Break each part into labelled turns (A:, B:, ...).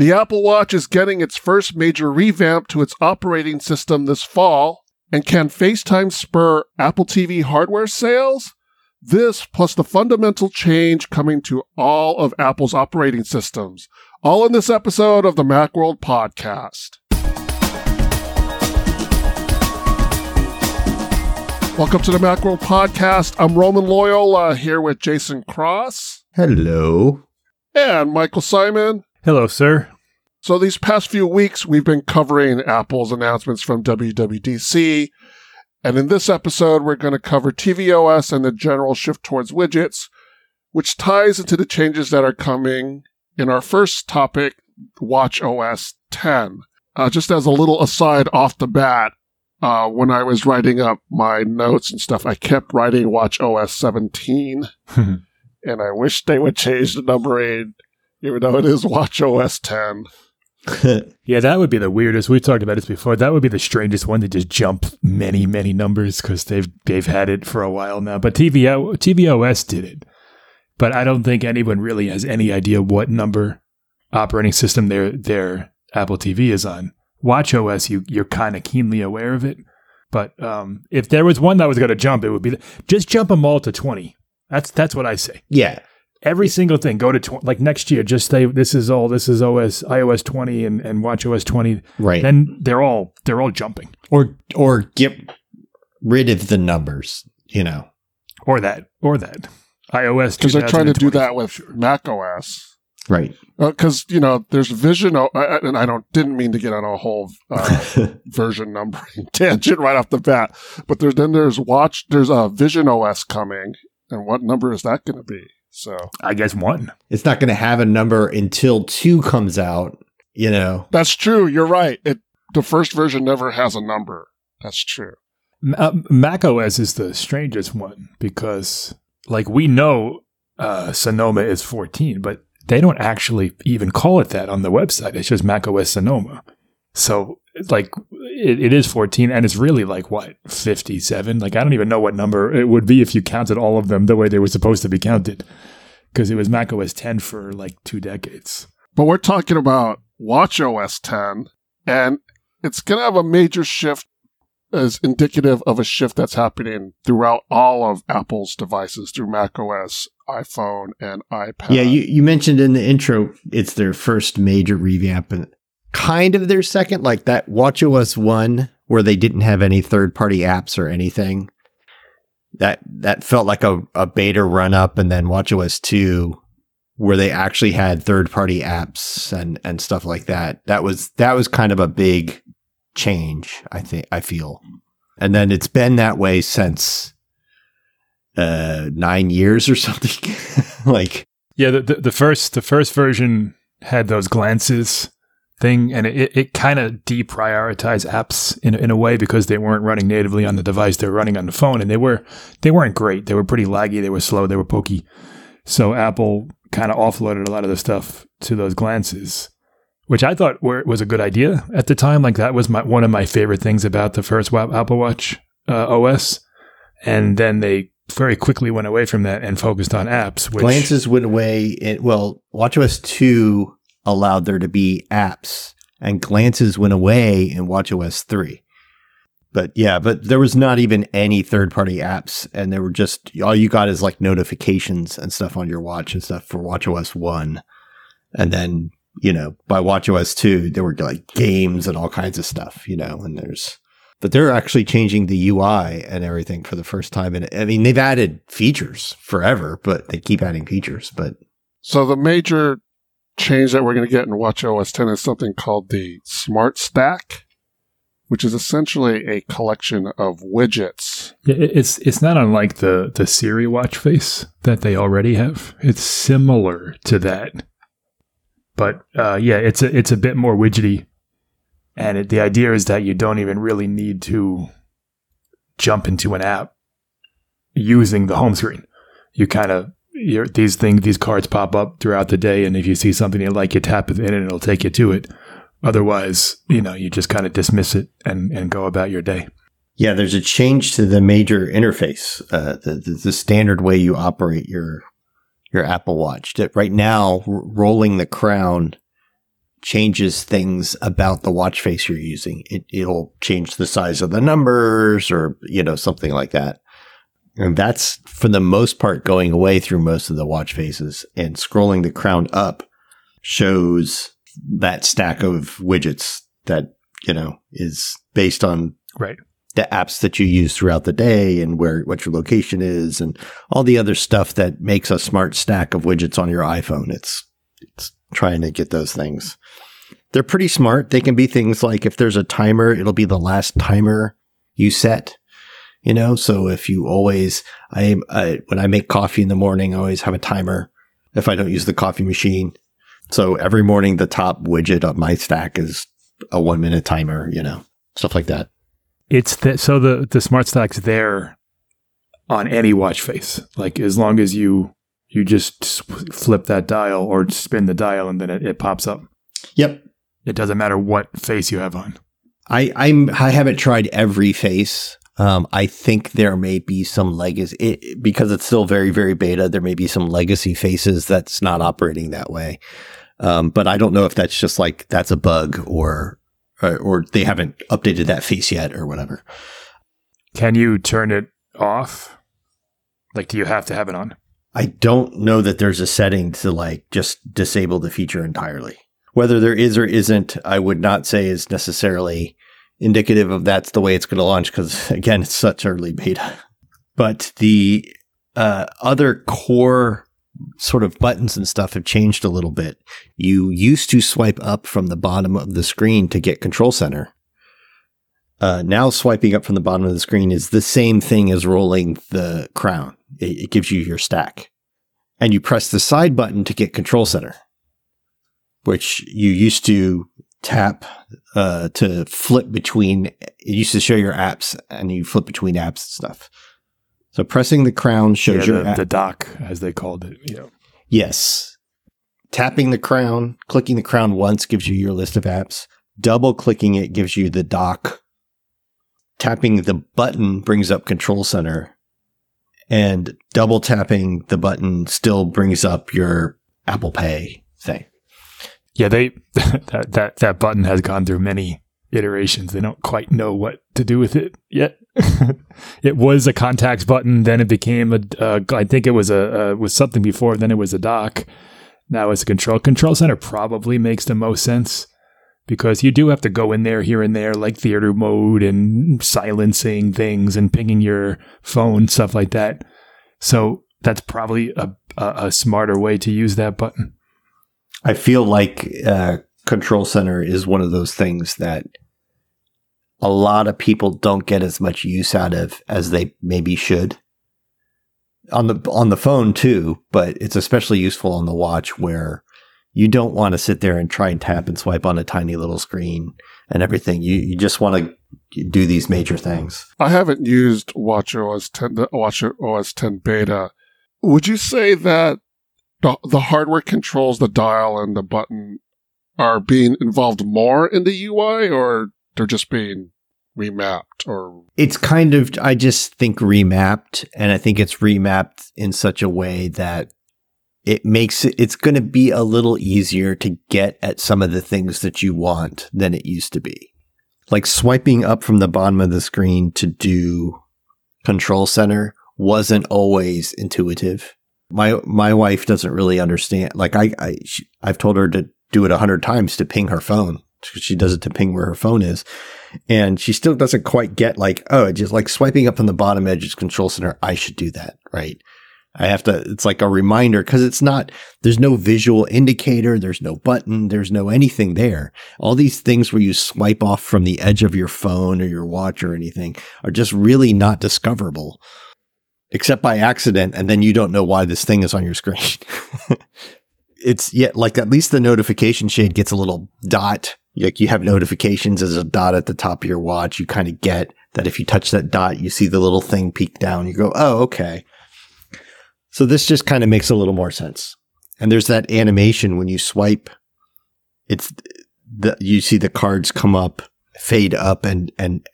A: The Apple Watch is getting its first major revamp to its operating system this fall. And can FaceTime spur Apple TV hardware sales? This, plus the fundamental change coming to all of Apple's operating systems, all in this episode of the Macworld Podcast. Welcome to the Macworld Podcast. I'm Roman Loyola here with Jason Cross.
B: Hello.
A: And Michael Simon.
C: Hello, sir.
A: So these past few weeks, we've been covering Apple's announcements from WWDC. And in this episode, we're going to cover tvOS and the general shift towards widgets, which ties into the changes that are coming in our first topic, Watch OS 10. Uh, just as a little aside off the bat, uh, when I was writing up my notes and stuff, I kept writing Watch OS 17. and I wish they would change the numbering, even though it is Watch OS 10.
C: yeah, that would be the weirdest. We talked about this before. That would be the strangest one to just jump many, many numbers because they've they've had it for a while now. But TVO, tvOS did it, but I don't think anyone really has any idea what number operating system their their Apple TV is on. Watch OS, you you're kind of keenly aware of it. But um, if there was one that was going to jump, it would be the, just jump them all to twenty. That's that's what I say.
B: Yeah,
C: every single thing. Go to tw- like next year just say this is all this is os ios 20 and, and watch os 20
B: right.
C: Then they're all they're all jumping.
B: Or or get rid of the numbers you know.
C: Or that or that. Ios
A: because they're trying to do that with mac os
B: right.
A: Because uh, you know there's vision o- and i don't didn't mean to get on a whole uh, version numbering tangent right off the bat but there's then there's watch there's a vision os coming and what number is that going to be so
C: I guess one.
B: It's not going to have a number until two comes out. You know,
A: that's true. You're right. It the first version never has a number. That's true.
C: Uh, Mac OS is the strangest one because, like, we know uh, Sonoma is 14, but they don't actually even call it that on the website. It's just Mac OS Sonoma. So, like, it, it is 14, and it's really like what 57. Like, I don't even know what number it would be if you counted all of them the way they were supposed to be counted, because it was Mac OS 10 for like two decades.
A: But we're talking about Watch OS 10, and it's going to have a major shift as indicative of a shift that's happening throughout all of Apple's devices through Mac OS, iPhone, and iPad.
B: Yeah, you, you mentioned in the intro it's their first major revamp, and kind of their second, like that WatchOS 1 where they didn't have any third party apps or anything. That that felt like a, a beta run up and then WatchOS 2 where they actually had third party apps and, and stuff like that. That was that was kind of a big change, I think I feel. And then it's been that way since uh 9 years or something. like
C: yeah, the, the the first the first version had those glances thing, and it, it kind of deprioritized apps in in a way because they weren't running natively on the device; they were running on the phone, and they were they weren't great. They were pretty laggy. They were slow. They were pokey. So Apple kind of offloaded a lot of the stuff to those glances, which I thought were, was a good idea at the time. Like that was my one of my favorite things about the first Apple Watch uh, OS, and then they very quickly went away from that and focused on apps.
B: Which, glances went away. In, well, WatchOS two allowed there to be apps and glances went away in watchOS 3. But yeah, but there was not even any third party apps and there were just all you got is like notifications and stuff on your watch and stuff for watchOS 1. And then, you know, by watchOS 2, there were like games and all kinds of stuff, you know, and there's but they're actually changing the UI and everything for the first time. And I mean, they've added features forever, but they keep adding features. But
A: so the major change that we're going to get in Watch OS 10 is something called the Smart Stack, which is essentially a collection of widgets.
C: Yeah, it's it's not unlike the the Siri watch face that they already have. It's similar to that, but uh, yeah, it's a it's a bit more widgety, and it, the idea is that you don't even really need to jump into an app using the home screen. You kind of these things, these cards pop up throughout the day, and if you see something you like, you tap it in, and it'll take you to it. Otherwise, you know, you just kind of dismiss it and and go about your day.
B: Yeah, there's a change to the major interface, uh, the, the, the standard way you operate your your Apple Watch. That right now, r- rolling the crown changes things about the watch face you're using. It, it'll change the size of the numbers or, you know, something like that. And that's for the most part going away through most of the watch faces and scrolling the crown up shows that stack of widgets that, you know, is based on
C: Right.
B: the apps that you use throughout the day and where what your location is and all the other stuff that makes a smart stack of widgets on your iPhone. It's it's trying to get those things. They're pretty smart. They can be things like if there's a timer, it'll be the last timer you set. You know, so if you always, I, I when I make coffee in the morning, I always have a timer. If I don't use the coffee machine, so every morning the top widget of my stack is a one minute timer. You know, stuff like that.
C: It's that so the the smart stack's there on any watch face. Like as long as you you just flip that dial or spin the dial and then it, it pops up.
B: Yep,
C: It doesn't matter what face you have on.
B: I I'm I haven't tried every face. Um, I think there may be some legacy it, because it's still very very beta. There may be some legacy faces that's not operating that way. Um, but I don't know if that's just like that's a bug or or, or they haven't updated that face yet or whatever.
C: Can you turn it off? Like do you have to have it on?
B: I don't know that there's a setting to like just disable the feature entirely. Whether there is or isn't, I would not say is necessarily indicative of that's the way it's going to launch because again, it's such early beta. But the uh, other core sort of buttons and stuff have changed a little bit. You used to swipe up from the bottom of the screen to get Control Center. Uh, now swiping up from the bottom of the screen is the same thing as rolling the crown. It, it gives you your stack. And you press the side button to get Control Center, which you used to tap uh, to flip between. It used to show your apps, and you flip between apps and stuff. So pressing the crown shows
C: Yeah,
B: your
C: the,
B: app.
C: the dock, as they called it. You know.
B: Yes. Tapping the crown, clicking the crown once gives you your list of apps. Double clicking it gives you the dock. Tapping the button brings up Control Center. And double tapping the button still brings up your Apple Pay thing.
C: Yeah, they that that that button has gone through many iterations. They don't quite know what to do with it yet. it was a contacts button, then it became a. Uh, I think it was a uh, was something before. Then it was a dock. Now it's a control. Control center probably makes the most sense because you do have to go in there here and there, like theater mode and silencing things and pinging your phone, stuff like that. So that's probably a, a, a smarter way to use that button.
B: I feel like uh, Control Center is one of those things that a lot of people don't get as much use out of as they maybe should. On the on the phone too, but it's especially useful on the watch where you don't want to sit there and try and tap and swipe on a tiny little screen and everything. You you just want to do these major things.
A: I haven't used Watch OS 10, the Watch OS 10 beta. Would you say that the, hardware controls, the dial and the button are being involved more in the UI or they're just being remapped or
B: It's kind of, I just think remapped, and I think it's remapped in such a way that it makes it, it's going to be a little easier to get at some of the things that you want than it used to be. Like swiping up from the bottom of the screen to do control center wasn't always intuitive. My, my wife doesn't really understand. Like I, I, she, I've told her to do it a hundred times to ping her phone. She does it to ping where her phone is and she still doesn't quite get like, oh, just like swiping up from the bottom edge is control center. I should do that, right? I have to, it's like a reminder because it's not, there's no visual indicator, there's no button, there's no anything there. All these things where you swipe off from the edge of your phone or your watch or anything are just really not discoverable except by accident. And then you don't know why this thing is on your screen. it's yet like at least the notification shade gets a little dot like you have notifications as a dot at the top of your watch. You kind of get that if you touch that dot, you see the little thing peek down. You go, oh, okay. So this just kind of makes a little more sense. And there's that animation when you swipe, it's the, you see the cards come up, fade up and, and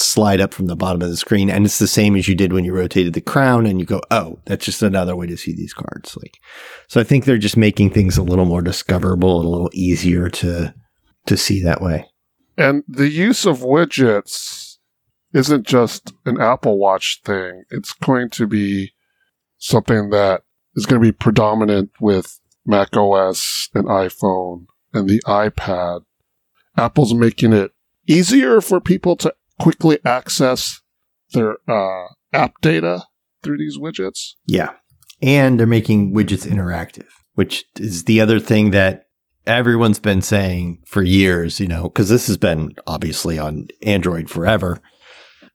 B: slide up from the bottom of the screen, and it's the same as you did when you rotated the crown, and you go, "Oh, that's just another way to see these cards." Like, so I think they're just making things a little more discoverable and a little easier to to see that way.
A: And the use of widgets isn't just an Apple Watch thing. It's going to be something that is going to be predominant with Mac OS and iPhone and the iPad. Apple's making it easier for people to quickly access their uh, app data through these widgets.
B: Yeah. And they're making widgets interactive, which is the other thing that everyone's been saying for years, you know, because this has been obviously on Android forever,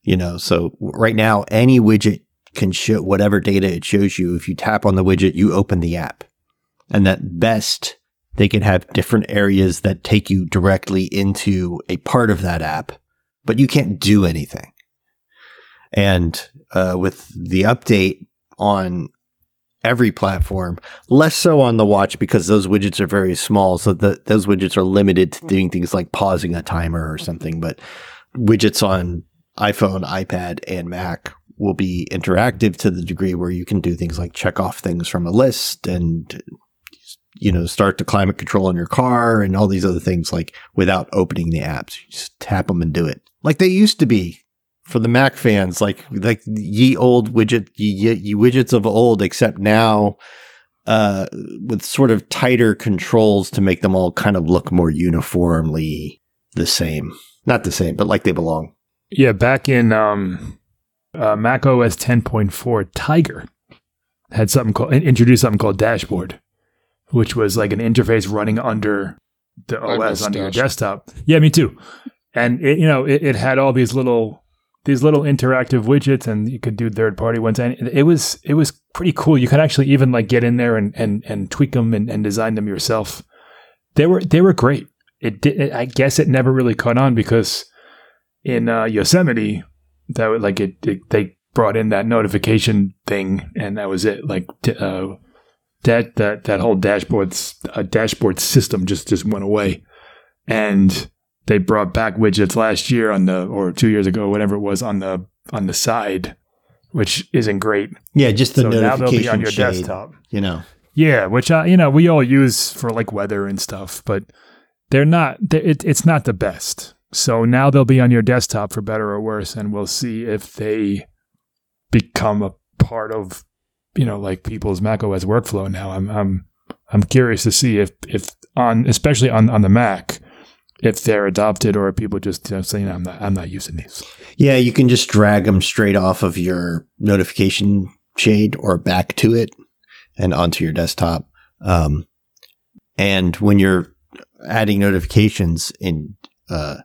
B: you know. So right now, any widget can show whatever data it shows you. If you tap on the widget, you open the app. And at best, they can have different areas that take you directly into a part of that app, but you can't do anything. And uh, with the update on every platform, less so on the watch because those widgets are very small. So the, those widgets are limited to doing things like pausing a timer or something. But widgets on iPhone, iPad, and Mac will be interactive to the degree where you can do things like check off things from a list and you know start the climate control in your car and all these other things like without opening the apps you just tap them and do it like they used to be for the Mac fans, like like ye old widget, ye, ye widgets of old, except now uh, with sort of tighter controls to make them all kind of look more uniformly the same. Not the same, but like they belong.
C: Yeah, back in um, uh, Mac OS 10.4, Tiger had something called introduced something called Dashboard, which was like an interface running under the OS under your desktop. Yeah, me too. And it, you know, it, it had all these little these little interactive widgets and you could do third party ones. And it was it was pretty cool. You could actually even like get in there and and, and tweak them and, and design them yourself. They were they were great. It did i guess it never really caught on because in uh, yosemite that would like it, it, they brought in that notification thing and that was it. Like uh, that that that whole dashboard uh, dashboard system just just went away. And they brought back widgets last year on the or two years ago, whatever it was on the on the side, which isn't great.
B: Yeah, just the so notification now they'll be on your shade, desktop. You know.
C: Yeah, which I, you know we all use for like weather and stuff, but they're not. They're, it, it's not the best. So now they'll be on your desktop for better or worse, and we'll see if they become a part of you know like people's macOS workflow. Now I'm I'm I'm curious to see if if on especially on on the Mac if they're adopted or people just you know, saying I'm not I'm not using these.
B: Yeah, you can just drag them straight off of your notification shade or back to it and onto your desktop. Um, and when you're adding notifications in uh,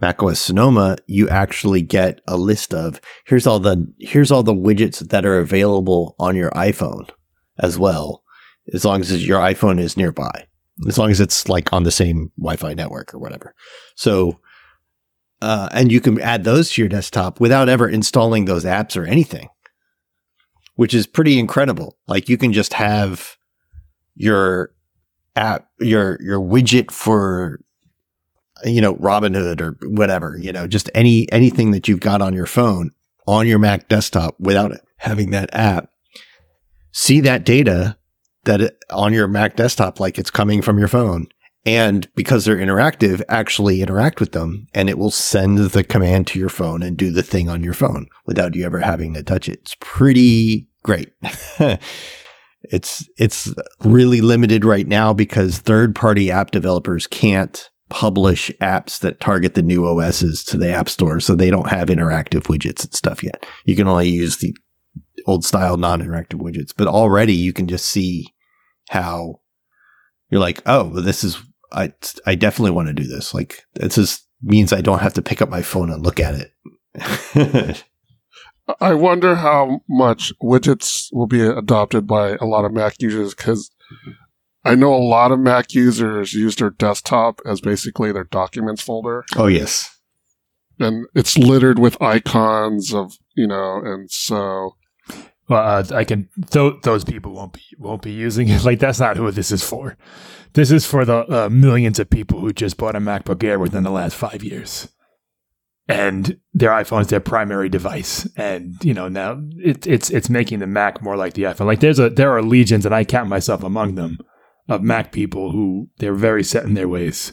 B: macOS Sonoma, you actually get a list of here's all the here's all the widgets that are available on your iPhone as well, as long as your iPhone is nearby as long as it's like on the same Wi-Fi network or whatever. So, uh, and you can add those to your desktop without ever installing those apps or anything, which is pretty incredible. Like you can just have your app, your your widget for you know Robinhood or whatever, you know, just any anything that you've got on your phone on your Mac desktop without having that app. See that data that it, on your Mac desktop, like it's coming from your phone. And because they're interactive, actually interact with them and it will send the command to your phone and do the thing on your phone without you ever having to touch it. It's pretty great. it's, it's really limited right now because third party app developers can't publish apps that target the new OSs to the app store. So they don't have interactive widgets and stuff yet. You can only use the old style non-interactive widgets, but already you can just see how you're like, oh, well, this is I I definitely want to do this. Like this just means I don't have to pick up my phone and look at it.
A: I wonder how much widgets will be adopted by a lot of Mac users because I know a lot of Mac users use their desktop as basically their documents folder.
B: Oh yes.
A: And it's littered with icons of, you know, and so
C: well, uh, I can. Th- those people won't be won't be using it. Like that's not who this is for. This is for the uh, millions of people who just bought a MacBook Air within the last five years. and their iPhone is their primary device. And you know now it, it's it's making the Mac more like the iPhone. Like there's a there are legions, and I count myself among them, of Mac people who they're very set in their ways,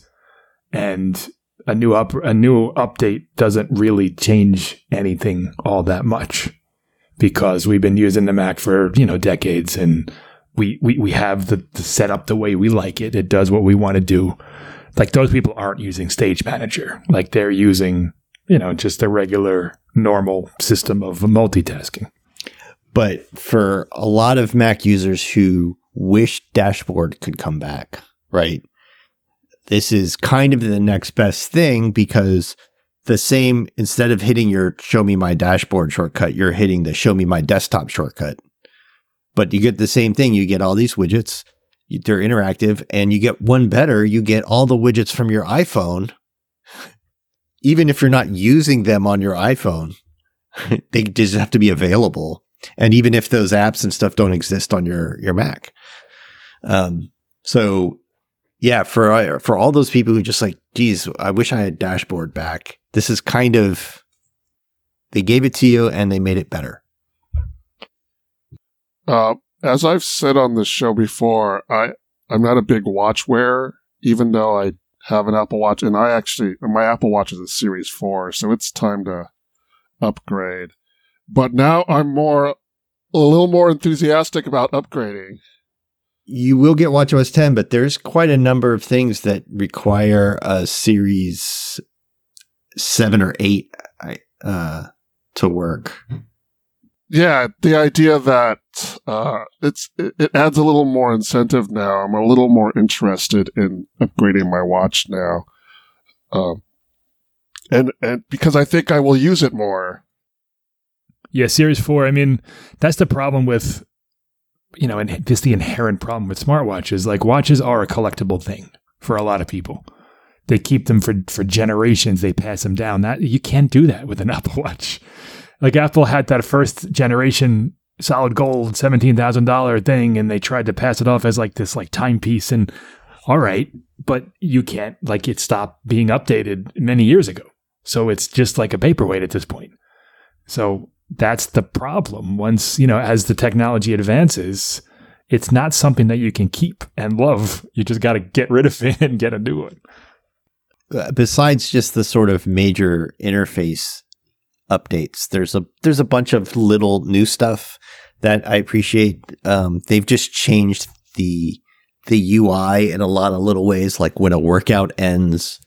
C: and a new up a new update doesn't really change anything all that much because we've been using the Mac for you know decades and we we, we have the, the setup the way we like it. It does what we want to do. Like those people aren't using Stage Manager. Like they're using you know just a regular normal system of multitasking.
B: But for a lot of Mac users who wish dashboard could come back, right? This is kind of the next best thing because the same instead of hitting your show me my dashboard shortcut, you're hitting the show me my desktop shortcut. But you get the same thing. You get all these widgets, they're interactive, and you get one better, you get all the widgets from your iPhone. Even if you're not using them on your iPhone, they just have to be available. And even if those apps and stuff don't exist on your, your Mac. Um, so yeah, for uh, for all those people who just like, geez, I wish I had dashboard back. This is kind of they gave it to you and they made it better.
A: Uh, as I've said on this show before, I I'm not a big watch wearer, even though I have an Apple Watch, and I actually my Apple Watch is a Series Four, so it's time to upgrade. But now I'm more a little more enthusiastic about upgrading
B: you will get WatchOS 10, but there's quite a number of things that require a series seven or eight uh, to work.
A: Yeah, the idea that uh, it's it, it, adds a little more incentive now. I'm a little more interested in upgrading my watch now, um, and and because I think I will use it more.
C: Yeah, Series Four. I mean, that's the problem with you know, and just the inherent problem with smartwatches. Like watches are a collectible thing for a lot of people. They keep them for for generations. They pass them down. That you can't do that with an Apple Watch. Like Apple had that first generation solid gold seventeen thousand dollar thing, and they tried to pass it off as like this like timepiece. And all right, but you can't like it stopped being updated many years ago. So it's just like a paperweight at this point. So that's the problem. Once, you know, as the technology advances, it's not something that you can keep and love. You just got to get rid of it and get a new one.
B: Uh, besides just the sort of major interface updates, there's a there's a bunch of little new stuff that I appreciate. Um, they've just changed the the UI in a lot of little ways, like when a workout ends,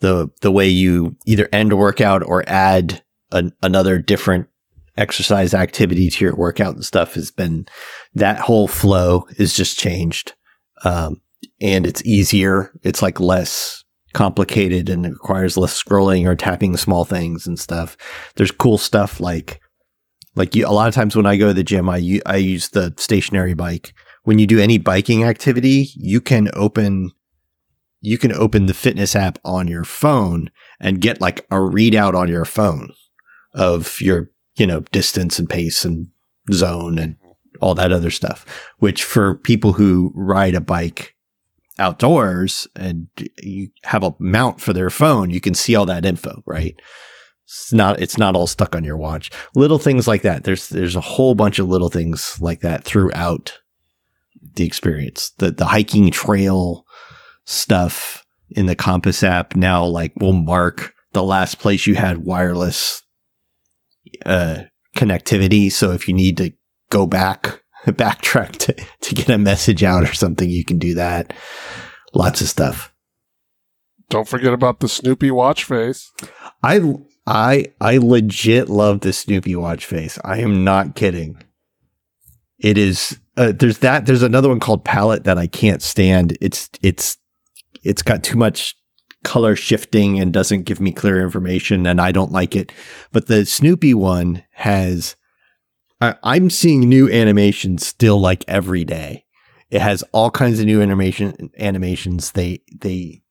B: the the way you either end a workout or add an, another different exercise activity to your workout and stuff has been that whole flow is just changed. Um, and it's easier. It's like less complicated and it requires less scrolling or tapping small things and stuff. There's cool stuff like, like you, a lot of times when I go to the gym, I, I use the stationary bike. When you do any biking activity, you can open, you can open the fitness app on your phone and get like a readout on your phone of your you know, distance and pace and zone and all that other stuff, which for people who ride a bike outdoors and you have a mount for their phone, you can see all that info, right? It's not it's not all stuck on your watch. Little things like that. There's there's a whole bunch of little things like that throughout the experience. The the hiking trail stuff in the Compass app now like will mark the last place you had wireless uh, connectivity. So if you need to go back, backtrack to, to get a message out or something, you can do that. Lots of stuff.
A: Don't forget about the Snoopy watch face.
B: I I I legit love the Snoopy watch face. I am not kidding. It is uh, there's that there's another one called Palette that I can't stand. It's it's it's got too much color shifting and doesn't give me clear information and I don't like it. But the Snoopy one has, I, I'm seeing new animations still like every day. It has all kinds of new animation animations. They, they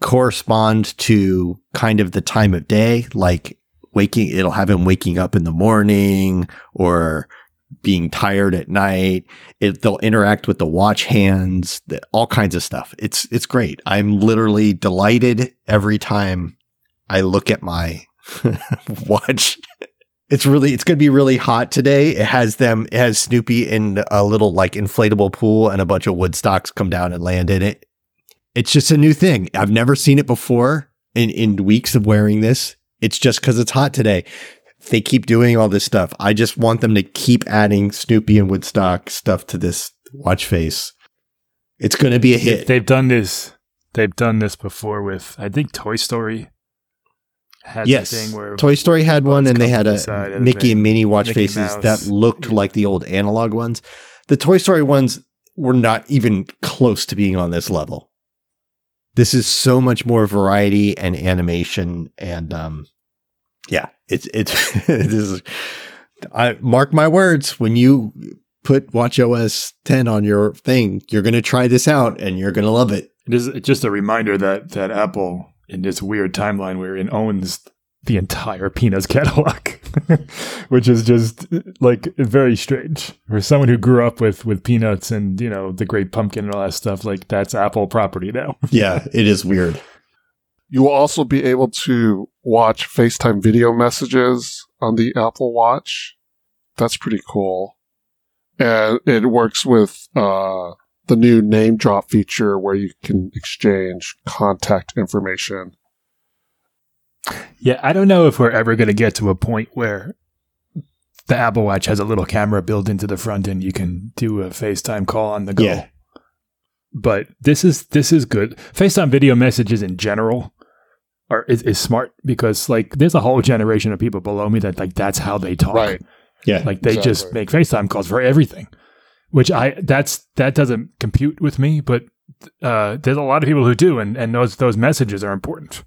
B: correspond to kind of the time of day, like waking, it'll have him waking up in the morning or being tired at night. It, they'll interact with the watch hands, the, all kinds of stuff. It's it's great. I'm literally delighted every time I look at my watch. It's really, it's going to be really hot today. It has them, it has Snoopy in a little like inflatable pool and a bunch of woodstocks come down and land in it. It's just a new thing. I've never seen it before in, in weeks of wearing this. It's just because it's hot today. They keep doing all this stuff. I just want them to keep adding Snoopy and Woodstock stuff to this watch face. It's going to be a hit.
C: They've done this. They've done this before with I think Toy Story had
B: yes,
C: thing where
B: Toy Story had one, and they had
C: to the side
B: a Mickey and Minnie watch
C: Mickey
B: faces
C: Mouse.
B: that looked
C: Yeah.
B: like the old analog ones. The Toy Story ones were not even close to being on this level. This is so much more variety and animation, and um, yeah, it's it's this is. I mark my words when you put WatchOS 10 on your thing, you're going to try this out and you're going to love it.
C: It is just a reminder that that Apple in this weird timeline we're in owns the entire Peanuts catalog, which is just like very strange for someone who grew up with with Peanuts and you know the Great Pumpkin and all that stuff. Like that's Apple property now.
B: Yeah, it is weird.
A: You will also be able to watch FaceTime video messages on the Apple Watch. That's pretty cool. And it works with uh, the new NameDrop feature where you can exchange contact information.
C: Yeah, I don't know if we're ever going to get to a point where the Apple Watch has a little camera built into the front and you can do a FaceTime call on the go.
B: Yeah.
C: But this is this is good. FaceTime video messages in general are is, is smart because like there's a whole generation of people below me that like that's how they talk.
A: Right.
B: Yeah.
C: Like they just make FaceTime calls for everything. Which I that's that doesn't compute with me, but uh, there's a lot of people who do, and, and those those messages are important.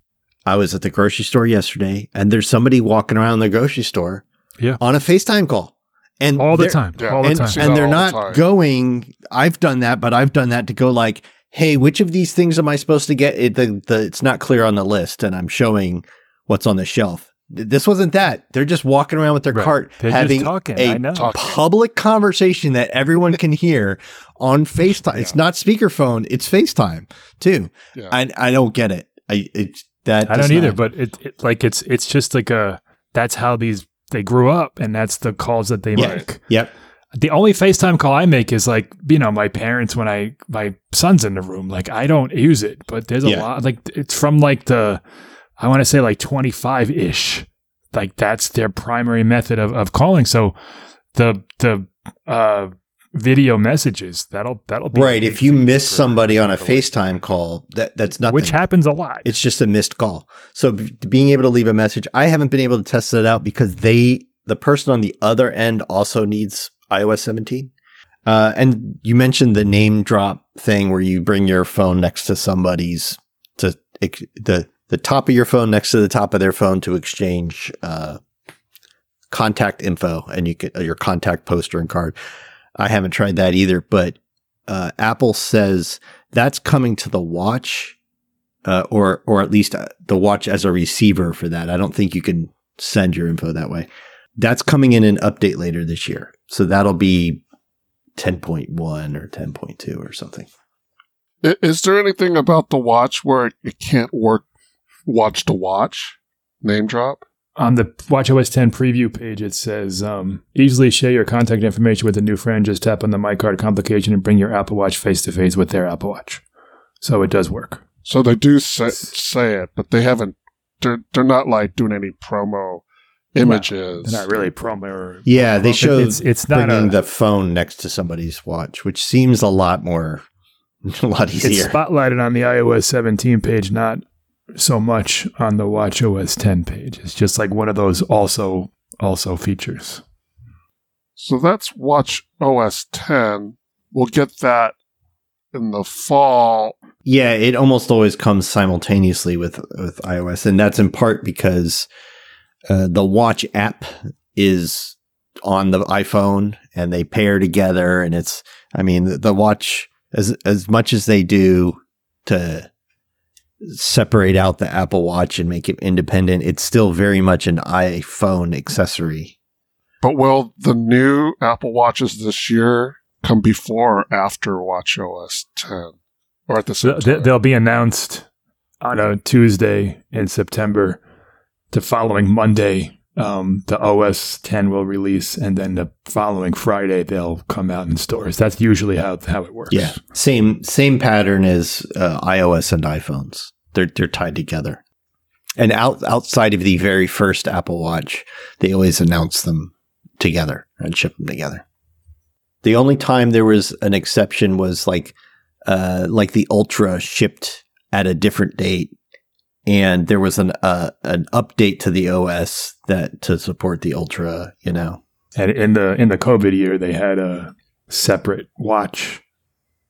B: I was at the grocery store yesterday and there's somebody walking around the grocery store
C: Yeah.
B: on a FaceTime call. And
C: All the time.
A: Yeah.
C: All the
B: And,
C: time.
A: See
B: and they're
A: all the
B: not going, I've done that, but I've done that to go like, hey, which of these things am I supposed to get? It, the, the, it's not clear on the list and I'm showing what's on the shelf. Th- This wasn't that. They're just walking around with their
C: Right.
B: cart
C: They're
B: having
C: talking,
B: a
C: I know.
A: Talking.
B: public conversation that everyone can hear on FaceTime. It's not speakerphone, it's FaceTime too.
A: Yeah.
B: I I don't get it. I it that
C: I don't either,
B: not-
C: but it, it like it's it's just like a that's how these they grew up and that's the calls that they
B: Yeah.
C: make.
B: Yep.
C: The only FaceTime call I make is like, you know, my parents when I my son's in the room. Like I don't use it, but there's a
B: Yeah.
C: lot like it's from like the I want to say like 25 ish. Like that's their primary method of, of calling. So the the uh video messages that'll that'll be
B: Right. If you miss somebody on a FaceTime call, that that's nothing.
C: which happens a lot.
B: it's just a missed call. So b- being able to leave a message, I haven't been able to test it out because they, the person on the other end, also needs iOS 17. Uh, and you mentioned the NameDrop thing where you bring your phone next to somebody's to the the top of your phone next to the top of their phone to exchange uh, contact info and you can your contact poster and card. I haven't tried that either, but uh, Apple says that's coming to the watch uh, or or at least uh, the watch as a receiver for that. I don't think you can send your info that way. That's coming in an update later this year, so that'll be 10.1 or 10.2 or something.
A: Is there anything about the watch where it can't work watch to watch? NameDrop?
C: on the WatchOS 10 preview page, it says um, easily share your contact information with a new friend. Just tap on the My Card complication and bring your Apple Watch face to face with their Apple Watch. So it does work.
A: So they do say, say it, but they haven't. They're they're not like doing any promo images.
C: They're not really promo. Or,
B: Yeah, they show
C: it's it's not
B: bringing
C: a,
B: the phone next to somebody's watch, which seems a lot more, a lot
C: it's
B: easier.
C: spotlighted on the iOS 17 page, not so much on the WatchOS 10 page. It's just like one of those also also features.
A: So that's Watch OS 10. We'll get that in the fall.
B: Yeah, it almost always comes simultaneously with with iOS, and that's in part because uh, the Watch app is on the iPhone, and they pair together, and it's. I mean, the, the Watch as as much as they do to separate out the Apple Watch and make it independent, it's still very much an iPhone accessory.
A: But will the new Apple Watches this year come before or after Watch OS 10? Or at the same
C: They-
A: time?
C: They'll be announced on a Tuesday in September. The following Monday, um, the OS 10 will release, and then the following Friday they'll come out in stores. That's usually how how it works.
B: Yeah, same same pattern as uh, iOS and iPhones. They're they're tied together. And out outside of the very first Apple Watch, they always announce them together and ship them together. The only time there was an exception was like uh, like the Ultra shipped at a different date, and there was an uh, an update to the OS that to support the Ultra. You know,
C: And in the in the COVID year, they had a separate watch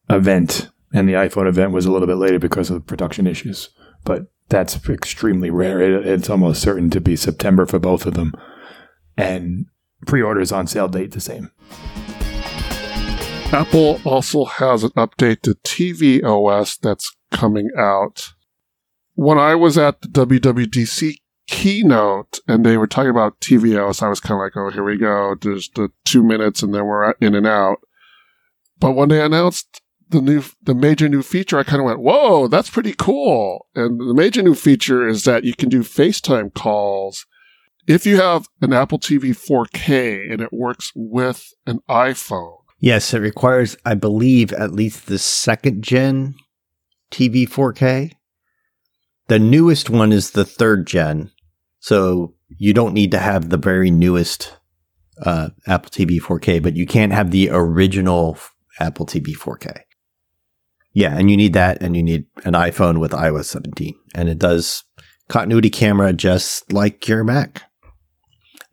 C: event, and the iPhone event was a little bit later because of production issues. But that's extremely rare. It, it's almost certain to be September for both of them, and pre-orders on sale date the same.
A: Apple also has an update to TV OS that's coming out. When I was at the WWDC keynote and they were talking about tvOS, I was kind of like, oh, here we go. There's the two minutes and then we're in and out. But when they announced the new, the major new feature, I kind of went, whoa, that's pretty cool. And the major new feature is that you can do FaceTime calls if you have an Apple TV 4K and it works with an iPhone.
B: Yes, it requires, I believe, at least the second gen TV 4K. The newest one is the third gen. So you don't need to have the very newest uh, Apple TV 4K, but you can't have the original Apple TV 4K. Yeah, and you need that, and you need an iPhone with iOS 17. And it does continuity camera just like your Mac.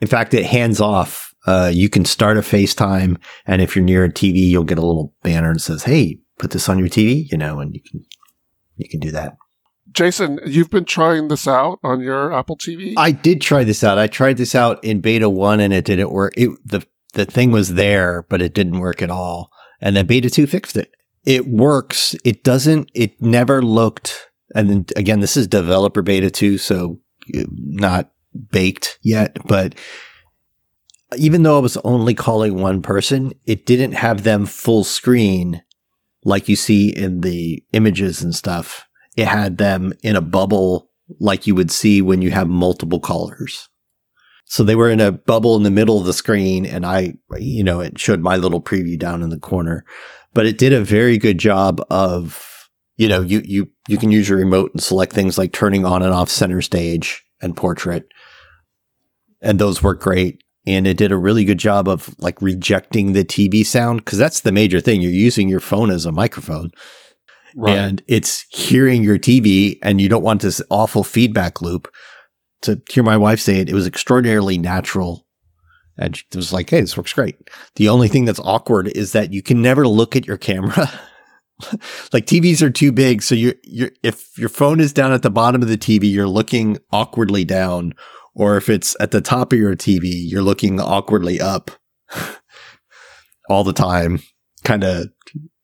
B: In fact, it hands off uh, you can start a FaceTime, and if you're near a TV, you'll get a little banner that says, "Hey, put this on your TV," you know, and you can you can do that.
A: Jason, you've been trying this out on your Apple TV.
B: I did try this out. I tried this out in beta one, and it didn't work. It, the the thing was there, but it didn't work at all. And then beta two fixed it. It works. It doesn't. It never looked. And then again, this is developer beta two, so uh, not baked yet, but even though I was only calling one person, it didn't have them full screen like you see in the images and stuff. It had them in a bubble like you would see when you have multiple callers. So they were in a bubble in the middle of the screen and I, you know, it showed my little preview down in the corner, but it did a very good job of, you know, you, you, you can use your remote and select things like turning on and off center stage and portrait. And those work great and it did a really good job of like rejecting the TV sound because that's the major thing. You're using your phone as a microphone. Right. And it's hearing your TV, and you don't want this awful feedback loop. To hear my wife say it, it was extraordinarily natural. And it was like, hey, this works great. The only thing that's awkward is that you can never look at your camera. like TVs are too big. So you you if your phone is down at the bottom of the TV, you're looking awkwardly down or if it's at the top of your TV, you're looking awkwardly up all the time. Kind of,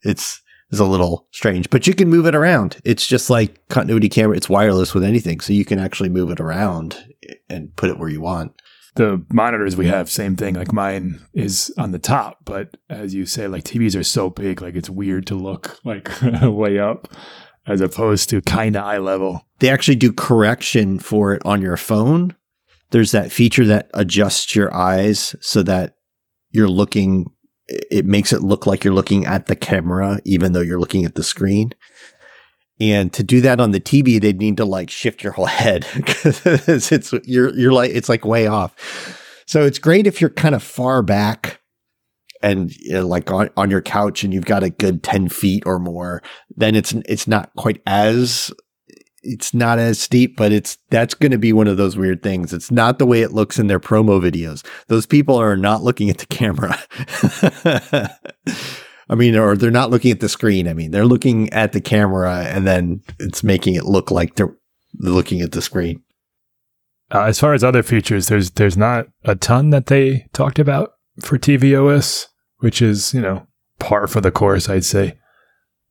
B: it's, it's a little strange, but you can move it around. It's just like continuity camera. It's wireless with anything. So you can actually move it around and put it where you want.
C: The monitors we have, same thing. Like mine is on the top, but as you say, like TVs are so big, like it's weird to look like way up as opposed to kind of eye level.
B: They actually do correction for it on your phone there's that feature that adjusts your eyes so that you're looking it makes it look like you're looking at the camera even though you're looking at the screen. And to do that on the TV they'd need to like shift your whole head because it's you're you're like it's like way off. So it's great if you're kind of far back and you know, like on, on your couch and you've got a good 10 feet or more then it's it's not quite as it's not as steep, but it's that's going to be one of those weird things. It's not the way it looks in their promo videos. Those people are not looking at the camera. I mean, or they're not looking at the screen. I mean, they're looking at the camera and then it's making it look like they're looking at the screen.
C: Uh, as far as other features, there's there's not a ton that they talked about for tvOS, which is you know par for the course, I'd say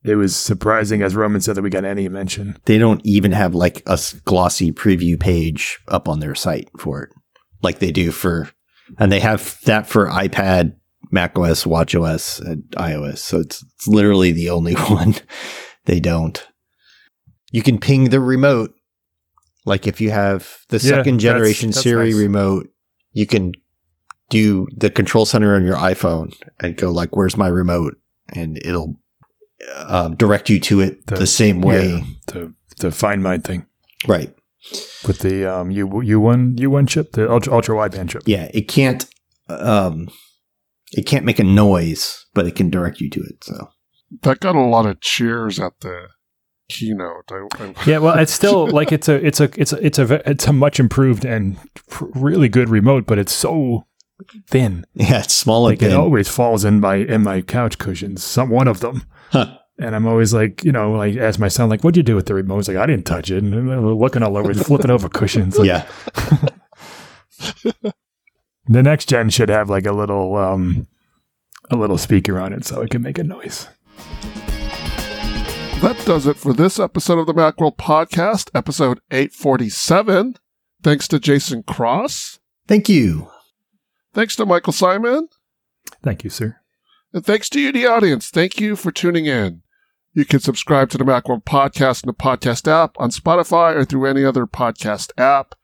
C: it was surprising, as Roman said, that we got any mention.
B: They don't even have like a glossy preview page up on their site for it, like they do for, and they have that for iPad, macOS, watchOS, and iOS. So it's, it's literally the only one they don't. you can ping the remote. Like if you have the
C: Yeah,
B: second
C: that's-
B: generation
C: that's
B: Siri
C: nice.
B: remote, you can do the control center on your iPhone and go like, "Where's my remote?" and it'll um, direct you to it the,
C: The-
B: same way.
C: Yeah, the the Find My thing
B: Right.
C: with the um U U one U one chip, the ultra ultra wideband chip.
B: Yeah. It can't. Um, it can't make a noise, but it can direct you to it. So
A: That got a lot of cheers at the keynote. I, I,
C: Yeah, well, it's still like it's a it's a it's a it's a it's a much improved and pr- really good remote, but it's so thin.
B: yeah, it's small
C: Like
B: and
C: it always falls in my in my couch cushions. Some one of them.
B: Huh.
C: And I'm always like, you know, like ask my son, like, what'd you do with the remote? He's like, I didn't touch it. And I'm looking all over, flipping over cushions. Like,
B: Yeah.
C: The next gen should have like a little um a little speaker on it so it can make a noise.
A: that does it for this episode of the Macworld Podcast, episode 847. Thanks to Jason Cross.
B: Thank you.
A: Thanks to Michael Simon.
C: Thank you, sir.
A: And thanks to you, the audience. Thank you for tuning in. You can subscribe to the Macworld Podcast in the podcast app on Spotify or through any other podcast app.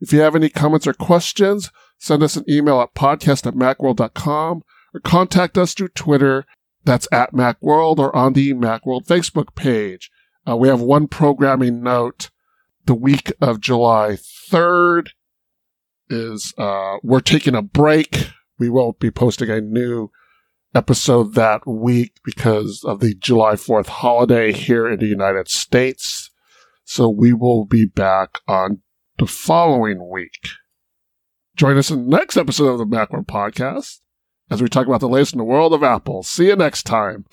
A: If you have any comments or questions, send us an email at podcast at macworld.com or contact us through Twitter. That's at Macworld or on the Macworld Facebook page. Uh, we have one programming note. The week of July 3rd is, uh, we're taking a break. We won't be posting a new episode that week because of the July 4th holiday here in the United States. So we will be back on the following week. Join us in the next episode of the Macworld Podcast as we talk about the latest in the world of Apple. See you next time.